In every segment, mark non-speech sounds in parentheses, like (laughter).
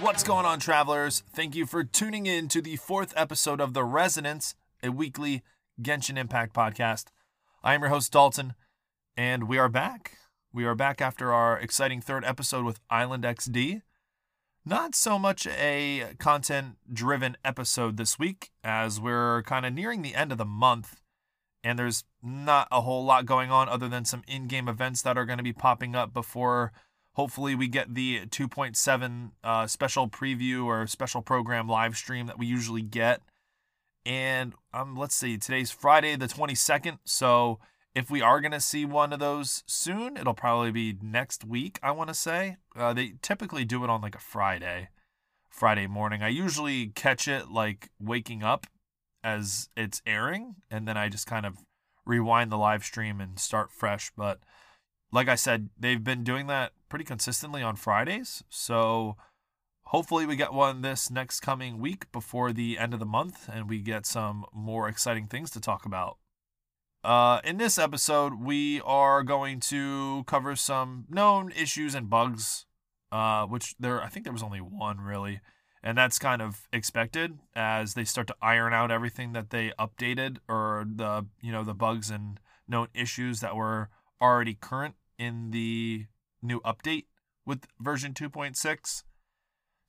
What's going on, travelers? Thank you for tuning in to the fourth episode of The Resonance, a weekly Genshin Impact podcast. I am your host, Dalton, and we are back. We are back after our exciting third episode with Island XD. Not so much a content driven episode this week, as we're kind of nearing the end of the month, and there's not a whole lot going on other than some in game events that are going to be popping up before Hopefully, we get the 2.7 uh, special preview or special program live stream that we usually get. And um, let's see, today's Friday the 22nd. So if we are going to see one of those soon, it'll probably be next week, I want to say. Uh, they typically do it on like a Friday, Friday morning. I usually catch it like waking up as it's airing, and then I just kind of rewind the live stream and start fresh. But like I said, they've been doing that pretty consistently on Fridays. So hopefully we get one this next coming week before the end of the month and we get some more exciting things to talk about. Uh, in this episode, we are going to cover some known issues and bugs, uh, which there I think there was only one really, and that's kind of expected as they start to iron out everything that they updated or the you know the bugs and known issues that were already current in the new update with version 2.6.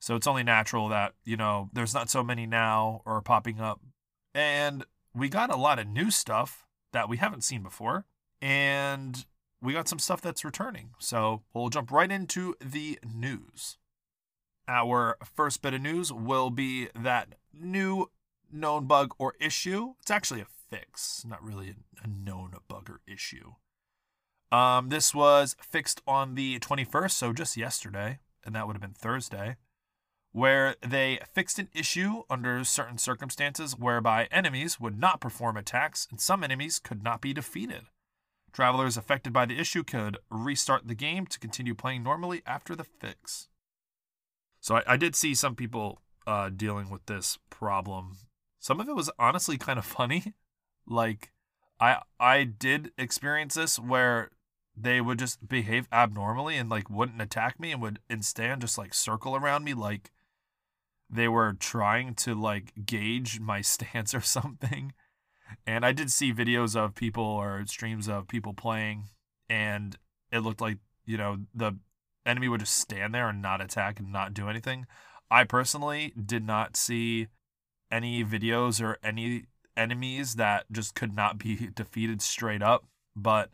So it's only natural that, you know, there's not so many now or popping up. And we got a lot of new stuff that we haven't seen before. And we got some stuff that's returning. So we'll jump right into the news. Our first bit of news will be that new known bug or issue. It's actually a fix, not really a known bug or issue. Um, this was fixed on the 21st, so just yesterday, and that would have been Thursday, where they fixed an issue under certain circumstances whereby enemies would not perform attacks and some enemies could not be defeated. Travelers affected by the issue could restart the game to continue playing normally after the fix. So I, I did see some people uh, dealing with this problem. Some of it was honestly kind of funny. (laughs) Like I I did experience this where they would just behave abnormally and like wouldn't attack me and would instead just like circle around me like they were trying to like gauge my (laughs) stance or something. And I did see videos of people or streams of people playing and it looked like, you know, the enemy would just stand there and not attack and not do anything. I personally did not see any videos or any enemies that just could not be (laughs) defeated straight up, but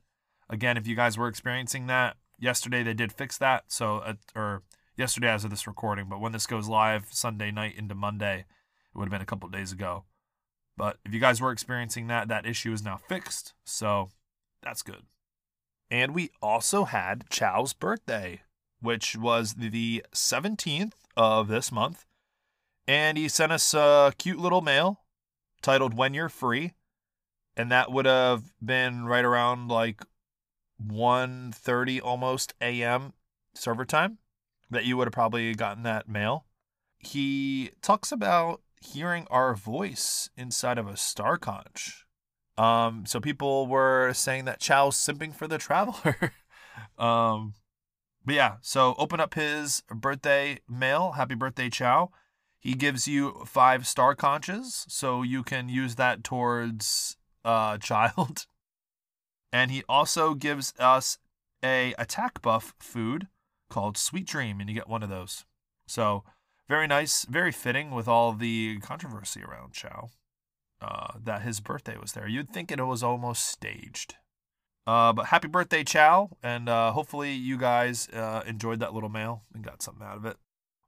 Again, if you guys were experiencing that, yesterday they did fix that. So, uh, or yesterday as of this recording, but when this goes live Sunday night into Monday, it would have been a couple days ago. But if you guys were experiencing that, that issue is now fixed. So that's good. And we also had Xiao's birthday, which was the 17th of this month. And he sent us a cute little mail titled When You're Free. And that would have been right around like 1.30 almost a.m. server time that you would have probably gotten that mail. He talks about hearing our voice inside of a star conch. Um, so people were saying that Xiao's simping for the traveler. (laughs) um, but yeah, so open up his birthday mail. Happy birthday, Xiao. He gives you five star conches, so you can use that towards uh (laughs) child. And he also gives us a attack buff food called Sweet Dream, and you get one of those. So very nice, very fitting with all the controversy around Xiao. Uh, that his birthday was there. You'd think it was almost staged. Uh, but happy birthday, Xiao, and uh, hopefully you guys uh, enjoyed that little mail and got something out of it.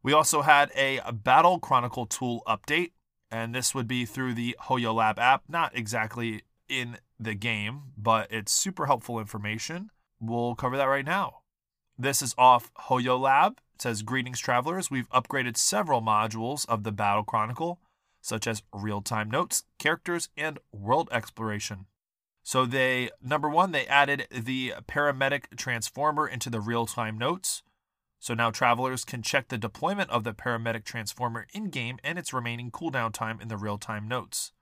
We also had a Battle Chronicle tool update, and this would be through the HoYoLab app. Not exactly in the game, but it's super helpful information. We'll cover that right now. This is off HoYoLab. It says, Greetings, travelers. We've upgraded several modules of the Battle Chronicle, such as real time notes, characters, and world exploration. So they number one, they added the parametric transformer into the real-time notes. So now travelers can check the deployment of the parametric transformer in-game and its remaining cooldown time in the real-time notes.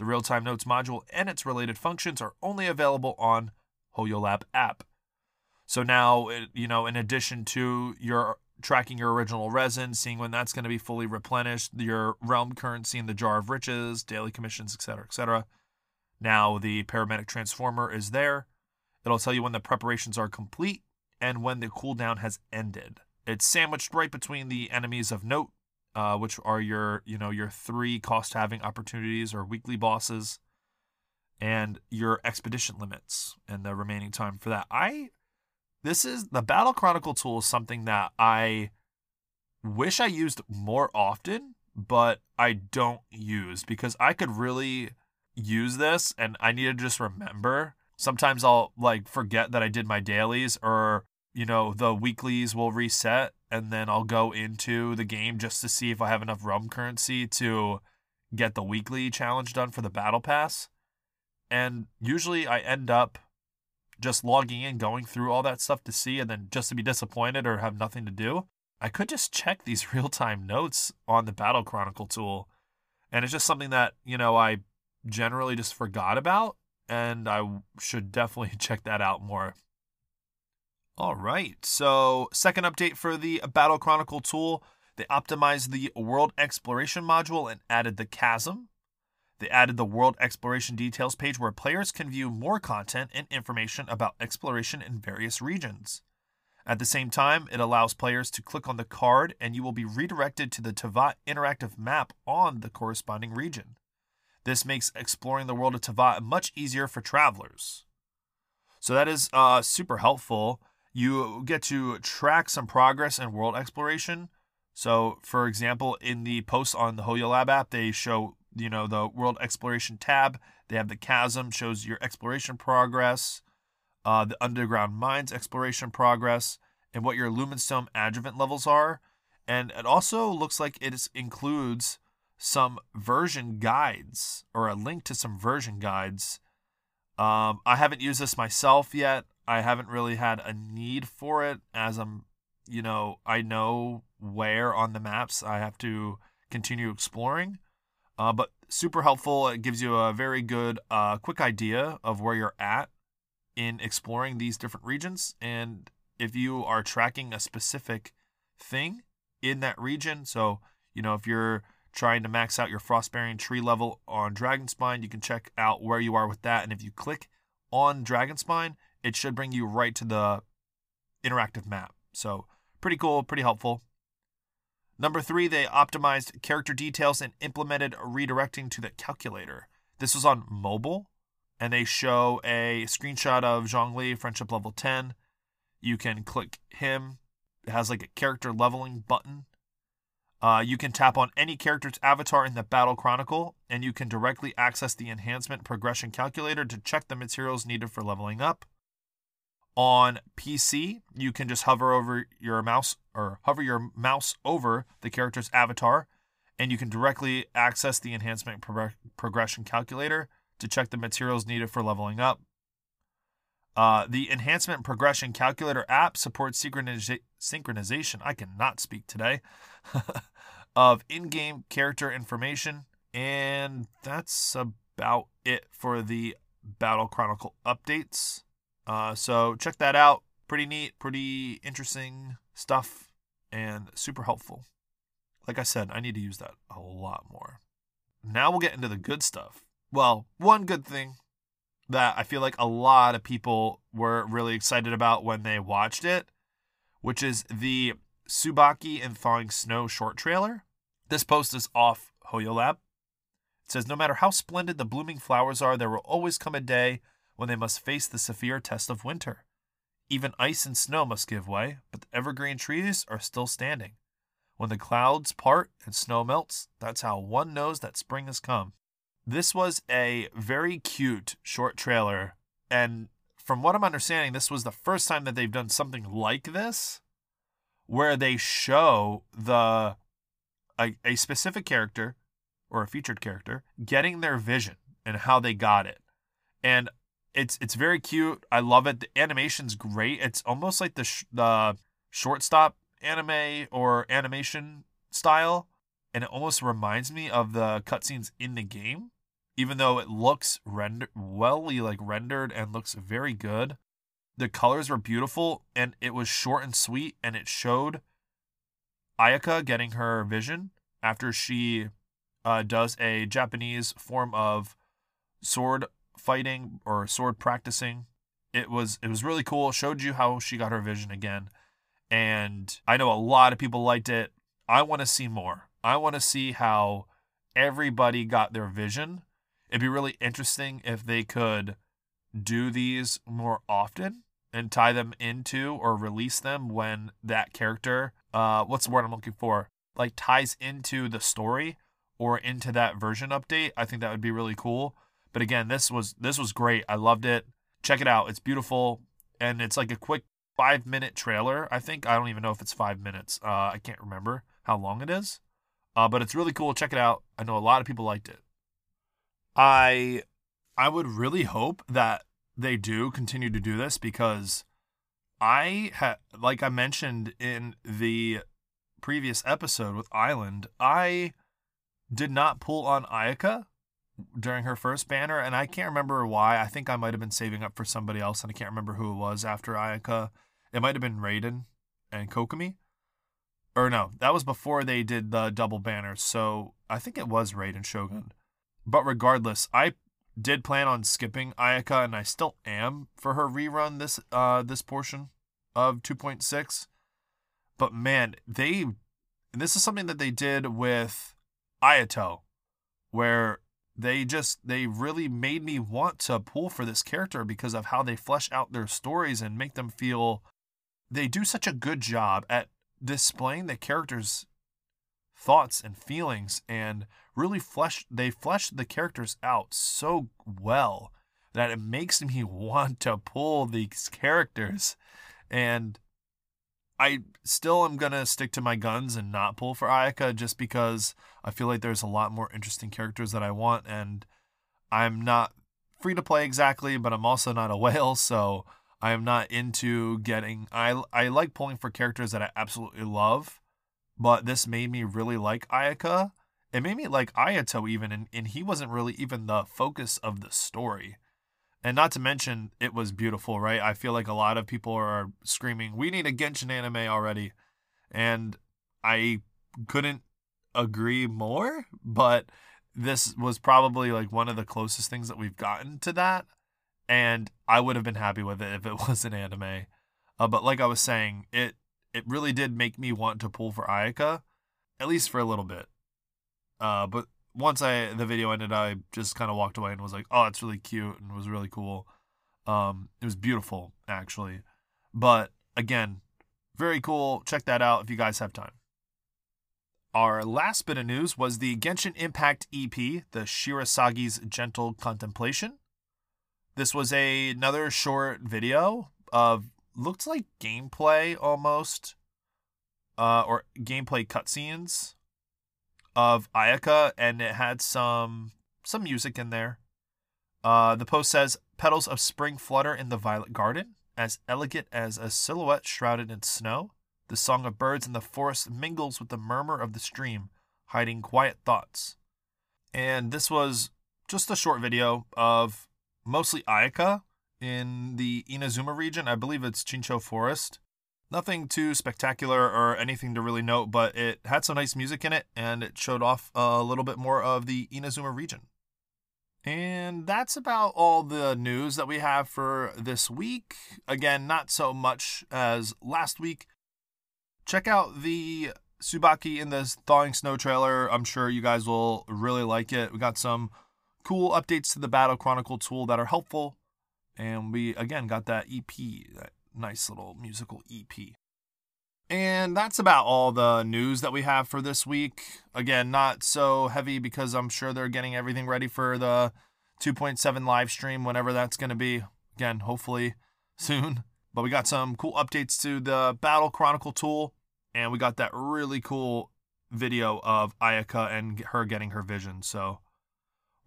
The real-time notes module and its related functions are only available on HoYoLab app. So now, uh, you know, in addition to your tracking your original resin, seeing when that's going to be fully replenished, your realm currency in the jar of riches, daily commissions, etc., etc now the parametric transformer is there. It'll tell you when the preparations are complete and when the cooldown has ended. It's sandwiched right between the enemies of note, uh, which are your you know your three cost having opportunities or weekly bosses, and your expedition limits and the remaining time for that. I this is the Battle Chronicle tool is something that I wish I used more often, but I don't use because I could really use this and I need to just remember. Sometimes I'll like forget that I did my dailies or you know the weeklies will reset and then I'll go into the game just to see if I have enough realm currency to get the weekly challenge done for the battle pass. And usually I end up just logging in, going through all that stuff to see, and then just to be disappointed or have nothing to do. I could just check these (laughs) real time notes on the Battle Chronicle tool. And it's just something that, you know, I generally just forgot about, and I should definitely (laughs) check that out more. All right, so second update for the Battle Chronicle tool. They optimized the World Exploration module and added the Chasm. They added the World Exploration Details page where players can view more content and information about exploration in various regions. At the same time, it allows players to click on the card and you will be redirected to the Teyvat interactive map on the corresponding region. This makes exploring the world of Teyvat much easier for travelers. So that is uh, super helpful. You get to track some progress in world exploration. So, for example, in the posts on the HoYoLab app, they show you know the world exploration tab. They have the chasm shows your exploration progress, uh, the underground mines exploration progress, and what your Lumenstone adjuvant levels are. And it also looks like it includes some version guides or a link to some version guides. Um, I haven't used this myself yet. I haven't really had a need for it as I'm, you know, I know where on the maps I have to continue exploring. Uh, but super helpful. It gives you a very good, uh, quick idea of where you're at in exploring these different regions. And if you are tracking a specific thing in that region, so, you know, if you're trying to max out your frostbearing tree level on Dragonspine, you can check out where you are with that. And if you click on Dragonspine, it should bring you right to the interactive map. So pretty cool, pretty helpful. Number three, they optimized character details and implemented redirecting to the calculator. This was on mobile, and they show a screenshot of Zhongli, friendship level 10. You can click him. It has like a character leveling button uh, you can tap on any character's avatar in the Battle Chronicle, and you can directly access the Enhancement Progression Calculator to check the materials needed for leveling up. On PC, you can just hover over your mouse or hover your mouse over the character's avatar, and you can directly access the Enhancement Pro- Progression Calculator to check the materials needed for leveling up. Uh, the Enhancement Progression Calculator app supports synchronization. I cannot speak today. (laughs) of in game character information. And that's about it for the Battle Chronicle updates. Uh, so check that out. Pretty neat, pretty interesting stuff, and super helpful. Like I said, I need to use that a lot more. Now we'll get into the good stuff. Well, one good thing that I feel like a lot of people were really excited about when they watched it, which is the Tsubaki and Thawing Snow short trailer. This post is off HoYoLab. It says No matter how splendid the blooming flowers are, there will always come a day when they must face the severe test of winter. Even ice and snow must give way, but the evergreen trees are still standing. When the clouds part and snow melts, that's how one knows that spring has come. This was a very cute short trailer, and from what I'm understanding, this was the first time that they've done something like this, where they show the a, a specific character or a featured character getting their vision and how they got it. And it's it's very cute. I love it. The animation's great. It's almost like the sh- the shortstop anime or animation style, and it almost reminds me of the cutscenes in the game. Even though it looks render well like rendered and looks very good, the colors were beautiful and it was short and sweet, and it showed Ayaka getting her vision after she uh, does a Japanese form of sword fighting or sword practicing. It was it was really cool. Showed you how she got her vision again, and I know a lot of people liked it. I want to see more. I want to see how everybody got their vision. It'd be really interesting if they could do these more often and tie them into or release them when that character uh what's the word I'm looking for like ties into the story or into that version update. I think that would be really cool. But again, this was this was great. I loved it. Check it out. It's beautiful and it's like a quick 5 minute trailer. I think I don't even know if it's 5 minutes. Uh I can't remember how long it is. Uh but it's really cool. Check it out. I know a lot of people liked it. I I would really hope that they do continue to do this because I had like I mentioned in the previous episode with Island, I did not pull on Ayaka during her first banner, and I can't remember why. I think I might have been saving up for somebody else, and I can't remember who it was after Ayaka. It might have been Raiden and Kokomi. Or no, that was before they did the double banners, so I think it was Raiden Shogun. But regardless, I did plan on skipping Ayaka, and I still am for her rerun this uh this portion of 2.6. But man, they this is something that they did with Ayato, where they just they really made me want to pull for this character because of how they flesh out their stories and make them feel they do such a good job at displaying the characters thoughts and feelings and really flesh they flesh the characters out so well that it makes me (laughs) want to pull these characters. And I still am gonna stick to my guns and not pull for Ayaka just because I feel like there's a lot more interesting characters that I want, and I'm not free to play exactly, but I'm also not a whale, so I am not into getting. I I like pulling for characters that I absolutely love, but this made me really like Ayaka. It made me like Ayato even, and, and he wasn't really even the focus of the story. And not to mention, it was beautiful, right? I feel like a lot of people are screaming, "We need a Genshin anime already," and I couldn't agree more. But this was probably like one of the closest things that we've gotten to that, and I would have been happy with it if it (laughs) was an anime. Uh, but like I was saying, it it really did make me want to pull for Ayaka, at least for a little bit. Uh, but once I the video ended, I just kind of walked away and was like, "Oh, it's really cute and was really cool." Um, it was beautiful actually, but again, very cool. Check that out if you guys have time. Our last bit of news was the Genshin Impact EP, the Shirasagi's Gentle Contemplation. This was a, another short video of looked like gameplay almost, uh, or gameplay cutscenes of Ayaka, and it had some some music in there. Uh, the post says, "Petals of spring flutter in the violet garden, as elegant as a silhouette shrouded in snow. The song of birds in the forest mingles with the murmur of the stream, hiding quiet thoughts." And this was just a short video of mostly Ayaka in the Inazuma region. I believe it's Chinju Forest. Nothing too spectacular or anything to really note, but it had some nice music in it and it showed off a little bit more of the Inazuma region. And that's about all the news that we have for this week. Again, not so much as last week. Check out the Tsubaki in the Thawing Snow trailer. I'm sure you guys will really like it. We got some cool updates to the Battle Chronicle tool that are helpful. And we, again, got that EP, that nice little musical EP. And that's about all the news that we have for this week. Again, not so heavy because I'm sure they're getting everything ready for the 2.7 live stream, whenever that's going to be. Again, hopefully (laughs) soon. But we got some cool updates to the Battle Chronicle tool, and we got that really cool video of Ayaka and her getting her vision. So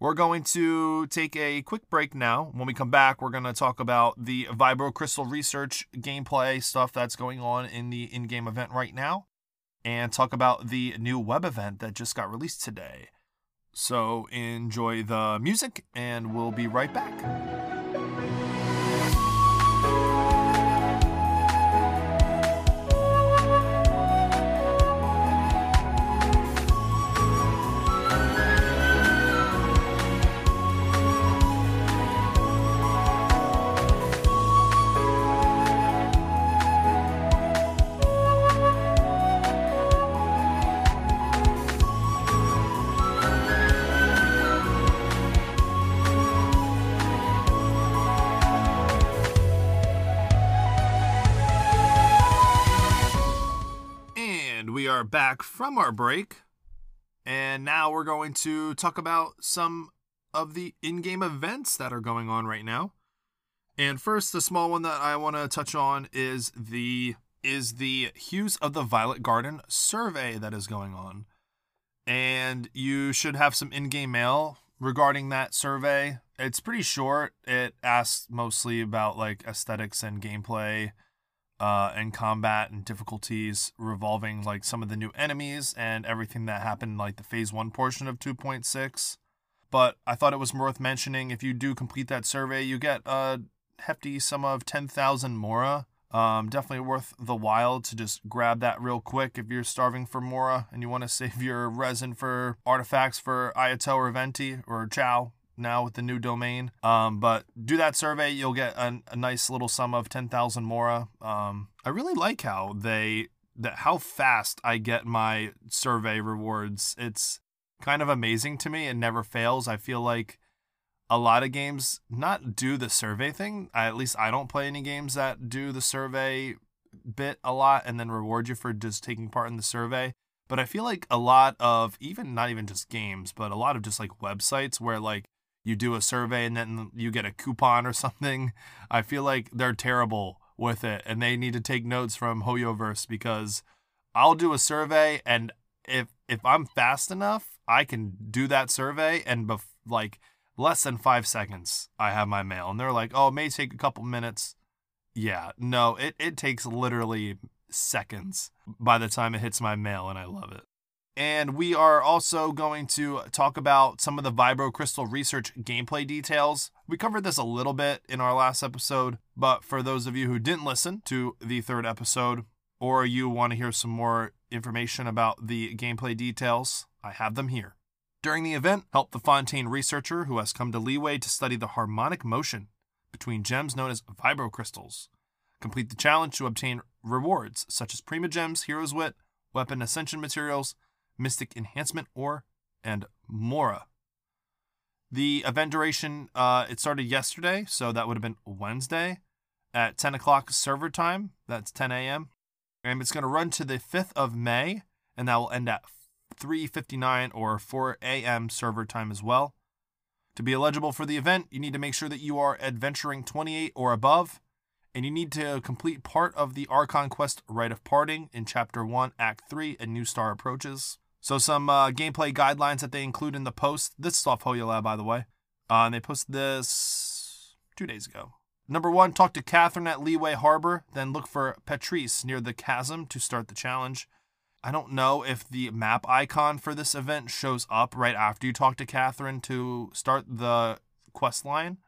we're going to take a quick break now. When we come back, we're going to talk about the Vibro Crystal research gameplay stuff that's going on in the in game event right now, and talk about the new web event that just got released today. So enjoy the music, and we'll be right back. From our break, and now we're going to talk about some of the in game events that are going on right now. And first, the small one that I want to touch on is the is the Hues of the Violet Garden survey that is going on. And you should have some in-game mail regarding that survey. It's pretty short. It asks mostly about like aesthetics and gameplay uh, and combat and difficulties revolving like some of the new enemies and everything that happened like the phase one portion of 2.6 but i thought it was worth mentioning if you do complete that survey you get a hefty sum of 10000 mora. Um, definitely worth the while to just grab that real quick if you're starving for mora and you want to (laughs) save your resin for artifacts for ayato or venti or xiao now with the new domain. Um, but do that survey, you'll get a, a nice little sum of 10,000 Mora. Um, I really like how they that how fast I get my survey rewards. It's kind of amazing to me. It never fails. I feel like a lot of games not do the survey thing. I, at least I don't play any games that do the survey bit a lot and then reward you for just taking part in the survey. But I feel like a lot of even not even just games, but a lot of just like websites where like you do a survey and then you get a coupon or something. I feel like they're terrible with it and they need to take notes from Hoyoverse because I'll do a survey and if if I'm fast enough, I can do that survey and bef- like less than 5 seconds I have my mail and they're like, "Oh, it may take a couple minutes." Yeah, no, it it takes literally seconds by the time it hits my mail and I love it. And we are also going to talk about some of the Vibro Crystal research gameplay details. We covered this a little bit in our last episode, but for those of you who didn't listen to the third episode, or you want to hear some more information about the gameplay details, I have them here. During the event, help the Fontaine researcher who has come to Liyue to study the harmonic motion between gems known as vibrocrystals. Complete the challenge to obtain rewards such as Primogems, Hero's Wit, Weapon Ascension materials, Mystic Enhancement Ore, and Mora. The event duration, uh, it started yesterday, so that would have been Wednesday at 10 o'clock server time. That's 10 a.m. And it's going to run to the 5th of May, and that will end at 3.59 or 4 a.m. server time as well. To be eligible for the event, you need to make sure that you are adventuring 28 or above, and you need to complete part of the Archon Quest Rite of Parting in Chapter 1, Act 3, and New Star Approaches. So some uh, gameplay guidelines that they include in the post. This is off HoYoLab, by the way. Uh, and they posted this two days ago. Number one, talk to Katheryne at Liyue Harbor, then look for Patrice near the chasm to start the challenge. I don't know if the map icon for this event shows up right after you talk to Katheryne to start the quest line,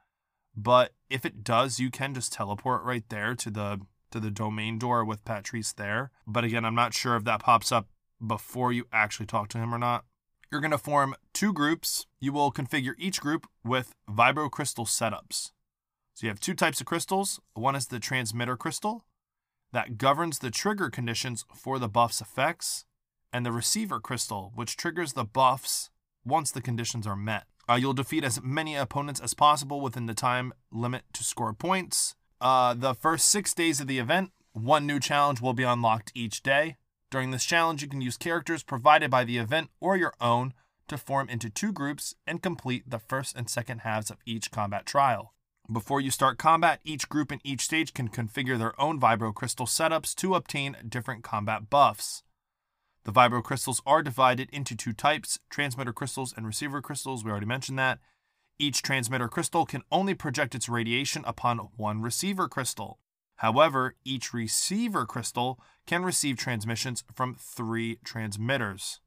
but if it does, you can just teleport right there to the to the domain door with Patrice there. But again, I'm not sure if that pops up before you actually talk to him or not. You're going to form two groups. You will configure each group with vibro crystal setups. So you have two types of crystals. One is the transmitter crystal that governs the trigger conditions for the buff's effects, and the receiver crystal, which triggers the buffs once the conditions are met. Uh, you'll defeat as many opponents as possible within the time limit to score points. Uh, the first six days of the event, one new challenge will be unlocked each day. During this challenge, you can use characters provided by the event or your own to form into two groups and complete the first and second halves of each combat trial. Before you start combat, each group in each stage can configure their own vibro crystal setups to obtain different combat buffs. The vibro crystals are divided into two types transmitter crystals and receiver crystals. We already mentioned that. Each transmitter crystal can only project its radiation upon one receiver crystal. However, each receiver crystal can receive transmissions from three transmitters.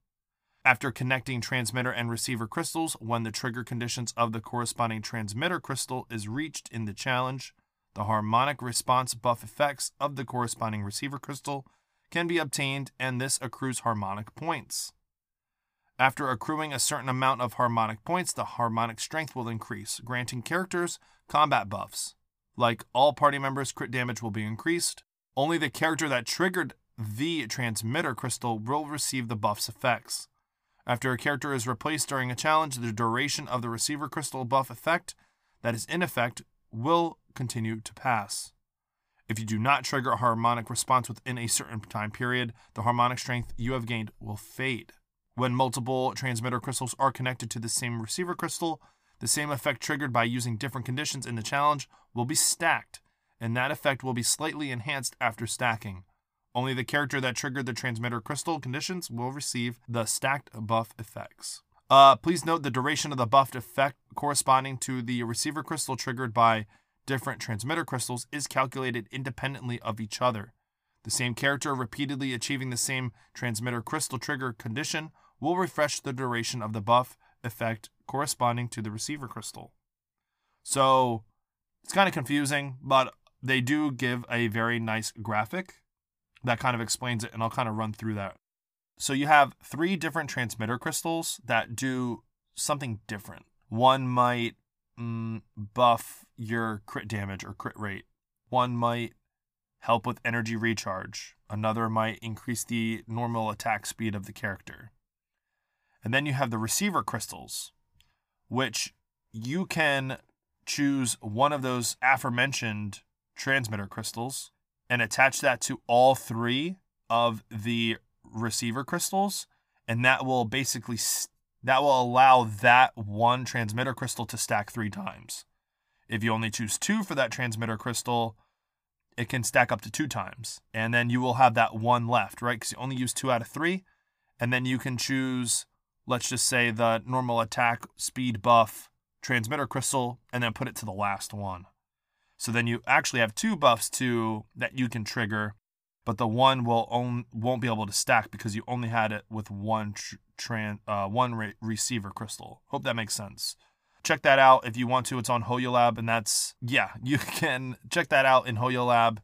After connecting transmitter and receiver crystals, when the trigger conditions of the corresponding transmitter crystal is reached in the challenge, the harmonic response buff effects of the corresponding receiver crystal can be obtained, and this accrues harmonic points. After accruing a certain amount of harmonic points, the harmonic strength will increase, granting characters combat buffs. Like all party members, crit damage will be increased. Only the character that triggered the transmitter crystal will receive the buff's effects. After a character is replaced during a challenge, the duration of the receiver crystal buff effect that is in effect will continue to pass. If you do not trigger a harmonic response within a certain time period, the harmonic strength you have gained will fade. When multiple transmitter crystals are connected to the same receiver crystal, the same effect triggered by using different conditions in the challenge will be stacked, and that effect will be slightly enhanced after stacking. Only the character that triggered the transmitter crystal conditions will receive the stacked buff effects. Uh, please note the duration of the buffed effect corresponding to the receiver crystal triggered by different transmitter crystals is calculated independently of each other. The same character repeatedly achieving the same transmitter crystal trigger condition will refresh the duration of the buff effect corresponding to the receiver crystal. So it's kind of confusing, but they do give a very nice graphic that kind of explains it, and I'll kind of run through that. So you have three different transmitter crystals that do something different. One might mm, buff your crit damage or crit rate. One might help with energy recharge. Another might increase the normal attack speed of the character. And then you have the receiver crystals, which you can choose one of those aforementioned transmitter crystals and attach that to all three of the receiver crystals and that will basically that will allow that one transmitter crystal to stack 3 times. If you only choose 2 for that transmitter crystal, it can stack up to 2 times. And then you will have that one left, right? Cuz you only use 2 out of 3 and then you can choose let's just say the normal attack speed buff transmitter crystal and then put it to the last one. So then you actually have two buffs to that you can trigger, but the one will on, won't be able to stack because you only had it with one tr- tran, uh, one re- receiver crystal. Hope that makes sense. Check that out if you want to. It's on HoYoLab, and that's yeah, (laughs) you can check that out in HoYoLab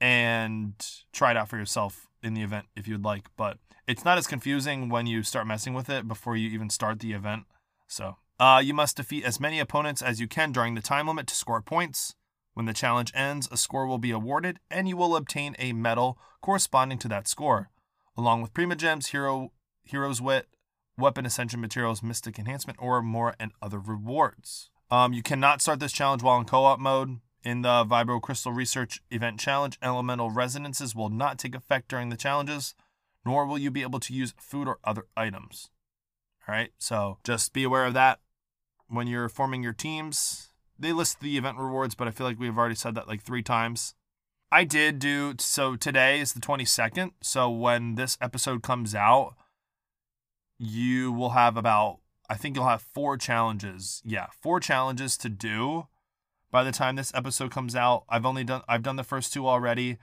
and try it out for yourself in the event if you'd like. But it's not as confusing when you start messing with it before you even start the event. So, uh, you must defeat as many opponents as you can during the time limit to score points. When the challenge ends, a score will be awarded, and you will obtain a medal corresponding to that score, along with Primogems, Hero, Hero's Wit, Weapon Ascension Materials, Mystic Enhancement, or more, and other rewards. Um, you cannot start this challenge while in co op mode. In the Vibro Crystal Research Event Challenge, elemental resonances will not take effect during the challenges nor will you be able to use food or other items. All right, so just be aware of that when you're forming your teams. They list the event rewards, but I feel like we've already said that like three times. I did do so today is the 22nd. So when this episode comes out, you will have about I think you'll have four challenges. Yeah, four challenges to do by the time this episode comes out. I've only done I've done the first two already.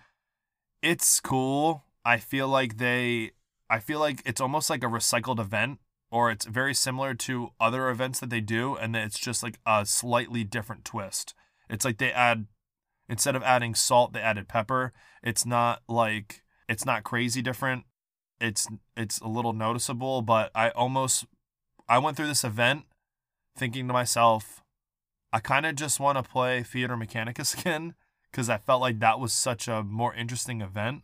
It's cool. I feel like they I feel like it's almost like a recycled event or it's very similar to other events that they do and it's just like a slightly different twist. It's like they add instead of adding salt, they added pepper. It's not like it's not crazy different. It's it's a little noticeable, but I almost I went through this event thinking to myself, I kind of just want to play Theater Mechanicus (laughs) again because I felt like that was such a more interesting event.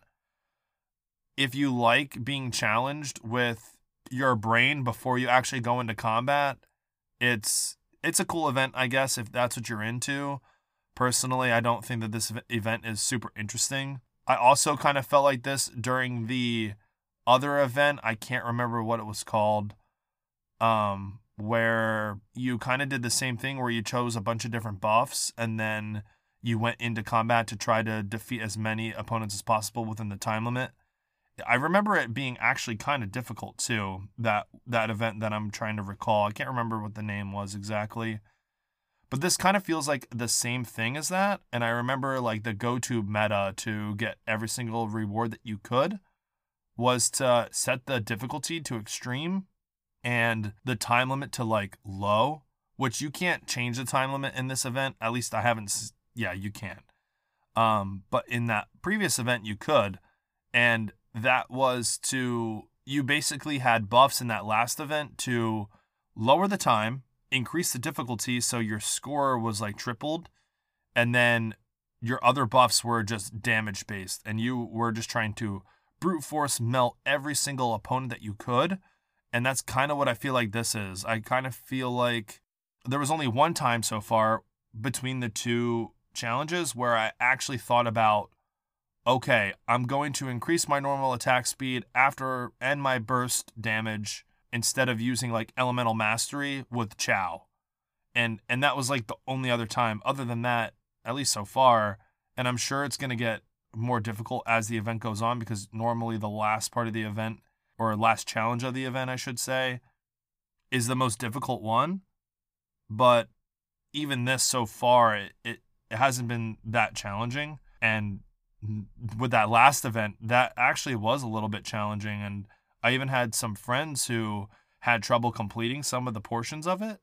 If you like being challenged with your brain before you actually go into combat, it's it's a cool event, I guess, if that's what you're into. Personally, I don't think that this event is super interesting. I also kind of felt like this during the other event. I can't remember what it was called. Um, where you kind of did the same thing where you chose a bunch of different buffs and then you went into combat to try to defeat as many opponents as possible within the time limit. I remember it being actually kind of difficult too. That that event that I'm trying to recall. I can't remember what the name was exactly. But this kind of feels like the same thing as that. And I remember like the go-to meta to get every single reward that you could was to set the difficulty to extreme and the time limit to like low, which you can't change the time limit in this event. At least I haven't yeah, you can. Um, but in that previous event you could. And that was to you basically had buffs in that last event to lower the time, increase the difficulty so your score was like tripled, and then your other buffs were just damage based, and you were just trying to brute force melt every single opponent that you could. And that's kind of what I feel like this is. I kind of feel like there was only one time so far between the two challenges where I actually thought about okay, I'm going to increase my normal attack speed after and my burst damage instead of using like elemental mastery with Xiao. And and that was like the only other time. Other than that, at least so far, and I'm sure it's going to get more difficult as the event goes on because normally the last part of the event or last challenge of the event, I should say, is the most difficult one. But even this so far, it, it, it hasn't been that challenging. And with that last event, that actually was a little bit challenging. And I even had some friends who had trouble completing some of the portions of it.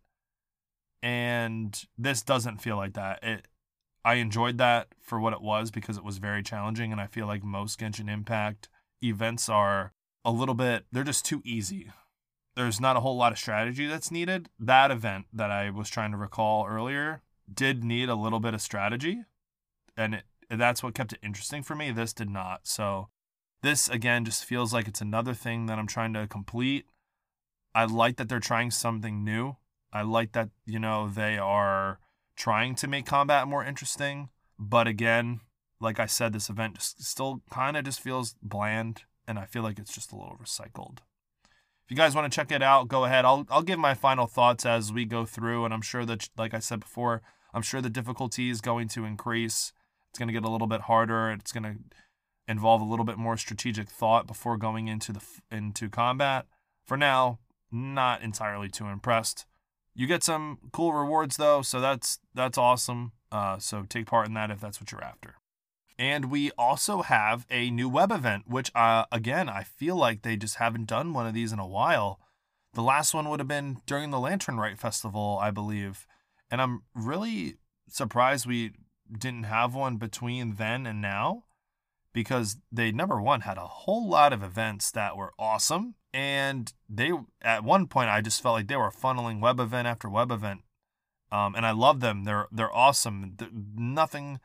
And this doesn't feel like that. It I enjoyed that for what it was because it was very challenging and I feel like most Genshin Impact events are a little bit they're just too easy. There's not a whole lot of strategy that's needed. That event that I was trying to recall earlier did need a little bit of strategy and it that's what kept it interesting for me. This did not. So this again just feels like it's another thing that I'm trying to complete. I like that they're trying something new. I like that, you know, they are trying to make combat more interesting. But again, like I said, this event just still kind of just feels bland and I feel like it's just a little recycled. If you guys want to check it out, go ahead. I'll I'll give my final thoughts as we go through and I'm sure that like I said before, I'm sure the difficulty is going to increase it's going to get a little bit harder. It's going to involve a little bit more strategic thought before going into the into combat. For now, not entirely too impressed. You get some cool rewards though, so that's that's awesome. Uh, so take part in that if that's what you're after. And we also have a new web event, which uh, again I feel like they just haven't done one of these in a while. The last one would have been during the Lantern Rite Festival, I believe, and I'm really surprised we didn't have one between then and now because they number one had a whole lot of events that were awesome and they at one point I just felt like they were funneling web event after web event um, and I love them. They're they're awesome. They're, nothing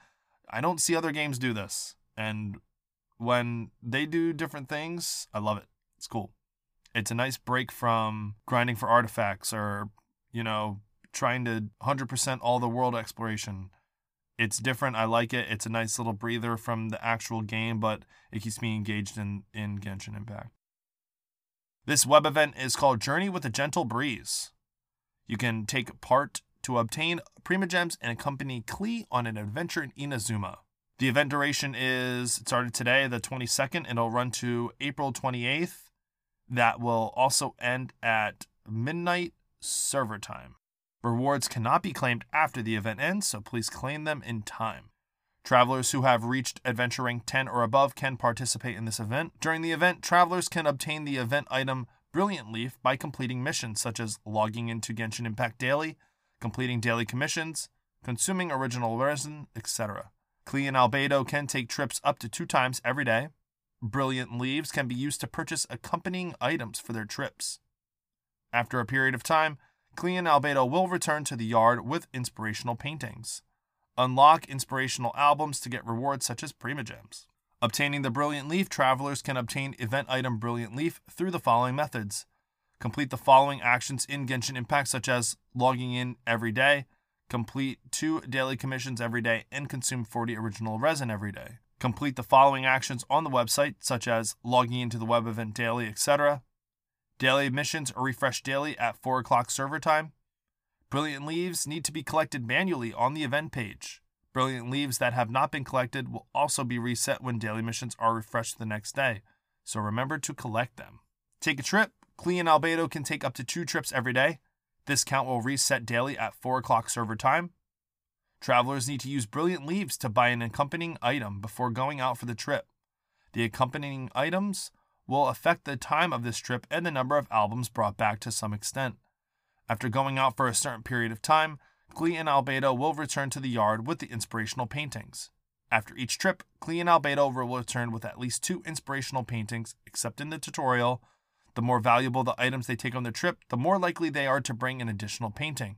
I don't see other games do this and when they do different things I love it. It's cool. It's a nice break from grinding for artifacts or you know trying to 100% all the world exploration it's different. I like it. It's a nice little breather from the actual game, but it keeps me engaged in, in Genshin Impact. This web event is called Journey with a Gentle Breeze. You can take part to obtain Primogems and accompany Klee on an adventure in Inazuma. The event duration is it started today, the 22nd, and it'll run to April 28th. That will also end at midnight server time. Rewards cannot be claimed after the event ends, so please claim them in time. Travelers who have reached adventure rank 10 or above can participate in this event. During the event, travelers can obtain the event item Brilliant Leaf by completing missions such as logging into Genshin Impact Daily, completing daily commissions, consuming original resin, etc. Klee and Albedo can take trips up to two times every day. Brilliant Leaves can be used to purchase accompanying items for their trips. After a period of time, Klee and Albedo will return to the yard with inspirational paintings. Unlock inspirational albums to get rewards such as Primogems. Obtaining the Brilliant Leaf, travelers can obtain event item Brilliant Leaf through the following methods. Complete the following actions in Genshin Impact, such as logging in every day, complete two daily commissions every day, and consume 40 original resin every day. Complete the following actions on the website, such as logging into the web event daily, etc. Daily missions are refreshed daily at 4 o'clock server time. Brilliant leaves need to be collected manually on the event page. Brilliant leaves that have not been collected will also be reset when daily missions are refreshed the next day, so remember to collect them. Take a trip. Klee and Albedo can take up to two trips every day. This count will reset daily at 4 o'clock server time. Travelers need to use Brilliant Leaves to buy an accompanying item before going out for the trip. The accompanying items will affect the time of this trip and the number of albums brought back to some extent. After going out for a certain period of time, Klee and Albedo will return to the yard with the inspirational paintings. After each trip, Klee and Albedo will return with at least two inspirational paintings, except in the tutorial. The more valuable the items they take on their trip, the more likely they are to bring an additional painting.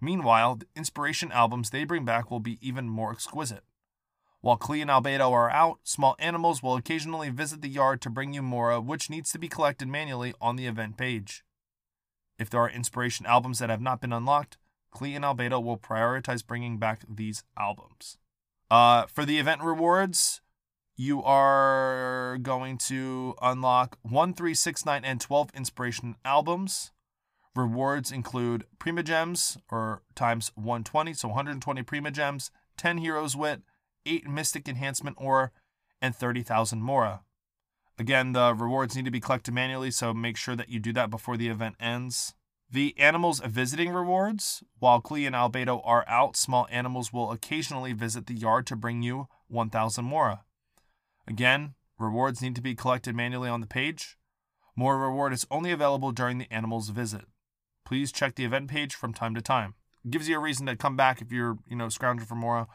Meanwhile, the inspiration albums they bring back will be even more exquisite. While Klee and Albedo are out, small animals will occasionally visit the yard to bring you Mora, which needs to be collected manually on the event page. If there are inspiration albums that have not been unlocked, Klee and Albedo will prioritize bringing back these albums. Uh, for the event rewards, you are going to unlock 1, 3, 6, 9, and 12 inspiration albums. Rewards include Primogems, or times 120, so 120 Primogems, 10 Hero's Wit, 8 Mystic Enhancement Ore, and 30,000 Mora. Again, the rewards need to be collected manually, so make sure that you do that before the event ends. The animals visiting rewards. While Klee and Albedo are out, small animals will occasionally visit the yard to bring you 1,000 Mora. Again, rewards need to be collected manually on the page. More reward is only available during the animal's visit. Please check the event page from time to time. It gives you a reason to come back if you're, you know, scrounging for Mora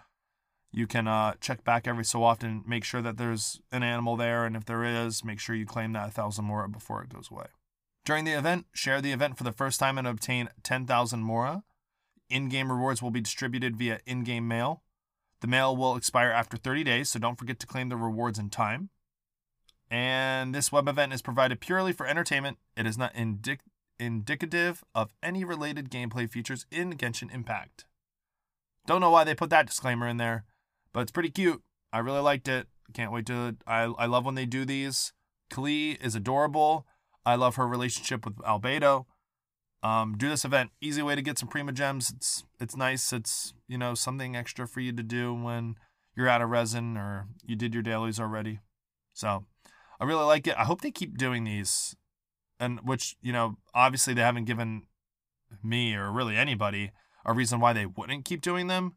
you can uh, check back every so often, make sure that there's an animal there, and if there is, make sure you claim that 1,000 Mora before it goes away. During the event, share the event for the first time and obtain 10,000 Mora. In game rewards will be distributed via in game mail. The mail will expire after 30 days, so don't forget to claim the rewards in time. And this web event is provided purely for entertainment. It is not indic- indicative of any related gameplay features in Genshin Impact. Don't know why they put that disclaimer in there but it's pretty cute. I really liked it. Can't wait to. I I love when they do these. Klee is adorable. I love her relationship with Albedo. Um, do this event. Easy way to get some Primogems. It's it's nice. It's you know something extra for you to do when you're out of resin or you did your dailies already. So I really like it. I hope they keep doing these, and which you know obviously they haven't given me or really anybody a reason why they wouldn't keep doing them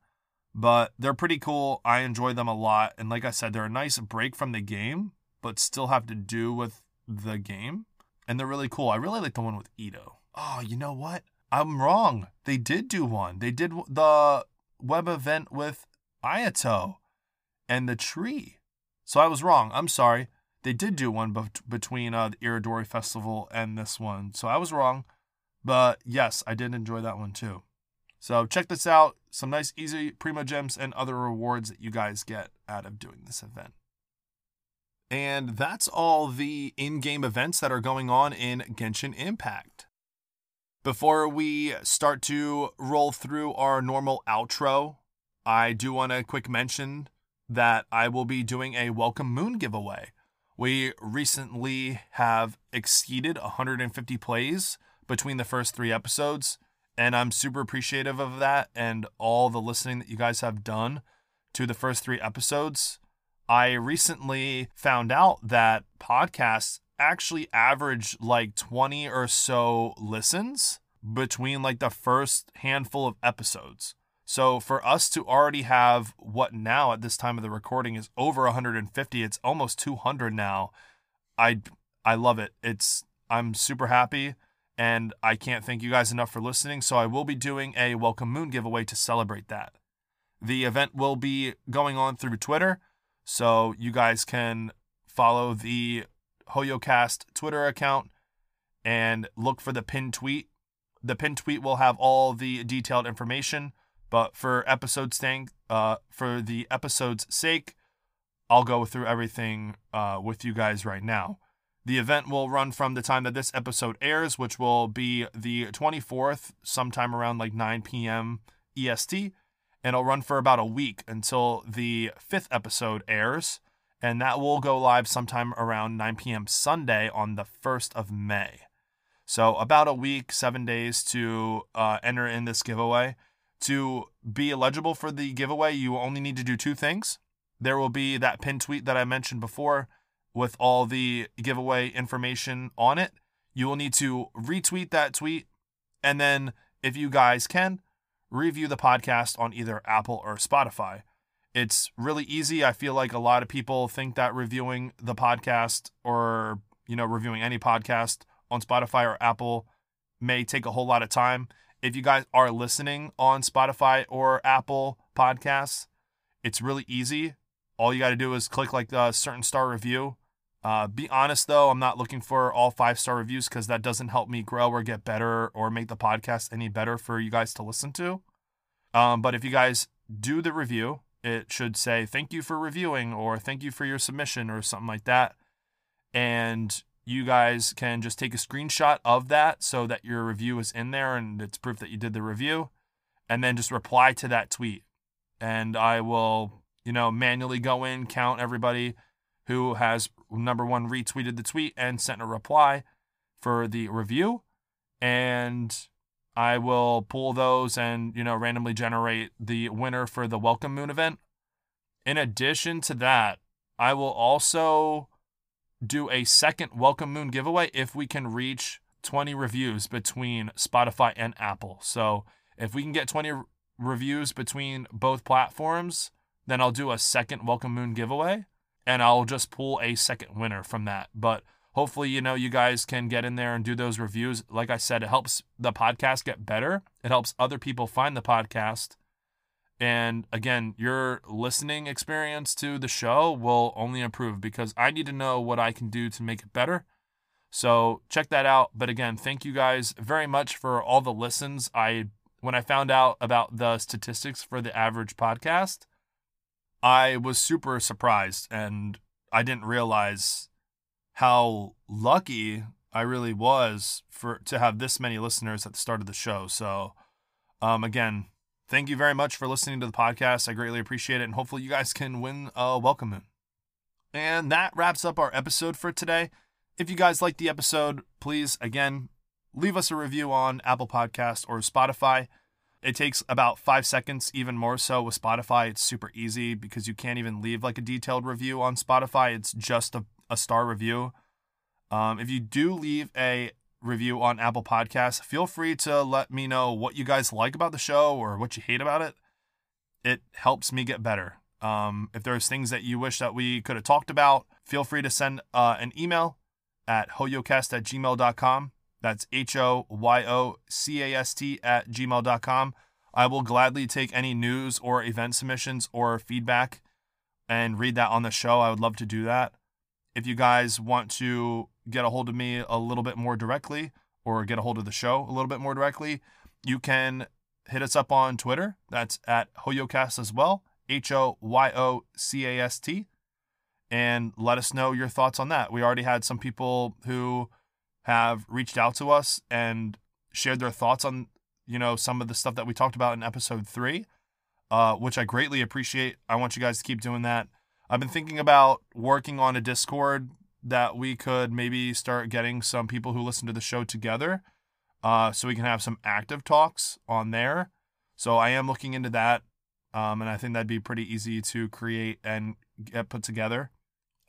but they're pretty cool. I enjoy them a lot. And like I said, they're a nice break from the game, but still have to do with the game. And they're really cool. I really like the one with Itto. Oh, you know what? I'm wrong. They did do one. They did the web event with Ayato and the tree. So I was wrong. I'm sorry. They did do one be- between uh, the Irodori Festival and this one. So I was wrong. But yes, I did enjoy that one too. So check this out. Some nice, easy Primogems and other rewards that you guys get out of doing this event. And that's all the in game events that are going on in Genshin Impact. Before we start to roll through our normal outro, I do want to quick mention that I will be doing a Welkin Moon giveaway. We recently have exceeded 150 plays between the first three episodes and I'm super appreciative of that and all the listening that you guys have done to the first three episodes. I recently found out that podcasts actually average like 20 or so listens between like the first handful of episodes. So for us to already have what now at this time of the recording is over 150, it's almost 200 now. I I love it. It's I'm super happy And I can't thank you guys enough for listening. So I will be doing a Welkin Moon giveaway to celebrate that. The event will be going on through Twitter. So you guys can follow the HoYoCast Twitter account and look for the pinned tweet. The pinned tweet will have all the detailed information, but for episode staying, uh, for the episode's sake, I'll go through everything uh, with you guys right now. The event will run from the time that this episode airs, which will be the 24th, sometime around like 9 p.m. EST, and it'll run for about a week until the fifth episode airs, and that will go live sometime around 9 p.m. Sunday on the 1st of May. So, about a week, seven days to uh, enter in this giveaway. To be eligible for the giveaway, you only need to do two things. There will be that pin tweet that I mentioned before with all the giveaway information on it. You will need to retweet that tweet. And then, if you guys can, review the podcast on either Apple or Spotify. It's really easy. I feel like a lot of people think that reviewing the podcast or, you know, reviewing any podcast on Spotify or Apple may take a whole lot of time. If you guys are listening on Spotify or Apple podcasts, it's really easy. All you got to do is click like a certain star review. Uh, be honest though, I'm not looking for all five star reviews because that doesn't help me grow or get better or make the podcast any better for you guys to listen to. Um, but if you guys do the review, it should say thank you for reviewing or thank you for your submission or something like that. And you guys can just take a screenshot of that so that your review is in there and it's proof that you did the review. And then just reply to that tweet. And I will, you know, manually go in, count everybody who has number one retweeted the tweet and sent a reply for the review. And I will pull those and, you know, randomly generate the winner for the Welkin Moon event. In addition to that, I will also do a second Welkin Moon giveaway if we can reach 20 reviews between Spotify and Apple. So if we can get 20 reviews between both platforms, then I'll do a second Welkin Moon giveaway and I'll just pull a second winner from that. But hopefully, you know, you guys can get in there and do those reviews. Like I said, it helps the podcast get better, it helps other people find the podcast. And again, your listening experience to the show will only improve because I need to know what I can do to make it better. So check that out. But again, thank you guys very much for all the listens. I when I found out about the statistics for the average podcast, I was super surprised and I didn't realize how lucky I really was for to have this many listeners at the start of the show. So um again, thank you very much for listening to the podcast. I greatly appreciate it. And hopefully, you guys can win a Welkin Moon. And that wraps up our episode for today. If you guys like the episode, please, again, leave us a review on Apple Podcast or Spotify. It takes about five seconds, even more so with Spotify. It's super easy because you can't even leave like a detailed review on Spotify. It's just a, a star review. Um, if you do leave a review on Apple Podcasts. Feel free to let me know what you guys like about the show or what you hate about it. It helps me get better. Um, if there's things that you wish that we could have talked about, feel free to send uh, an email at hoyocast at gmail.com. That's H O Y O C A S T at gmail.com. I will gladly take any news or event submissions or feedback and read that on the show. I would love to do that. If you guys want to get a hold of me a little bit more directly or get a hold of the show a little bit more directly, you can hit us up on Twitter. That's at HoYoCast as well, H O Y O C A S T, and let us know your thoughts on that. We already had some people who have reached out to us and shared their thoughts on you know some of the stuff that we talked about in episode three, uh, which I greatly appreciate. I want you guys to keep doing that. I've been thinking about working on a Discord that we could maybe start getting some people who listen to the show together uh, so we can have some active talks on there. So I am looking into that. Um, and I think that'd be pretty easy to create and get put together.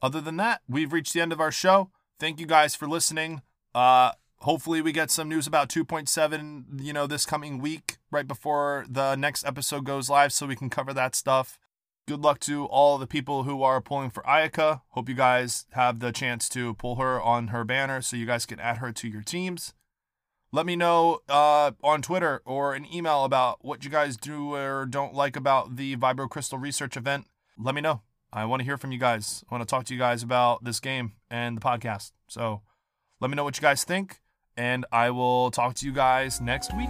Other than that, we've reached the end of our show. Thank you guys for listening. Uh, hopefully we get some news about 2.7, you know, this coming week right before the next episode goes live so we can cover that stuff. Good luck to all the people who are pulling for Ayaka. Hope you guys have the chance to pull her on her banner so you guys can add her to your teams. Let me know uh, on Twitter or an email about what you guys do or don't like about the Vibro Crystal Research event. Let me know. I want to hear from you guys. I want to talk to you guys about this game and the podcast. So let me know what you guys think, and I will talk to you guys next week.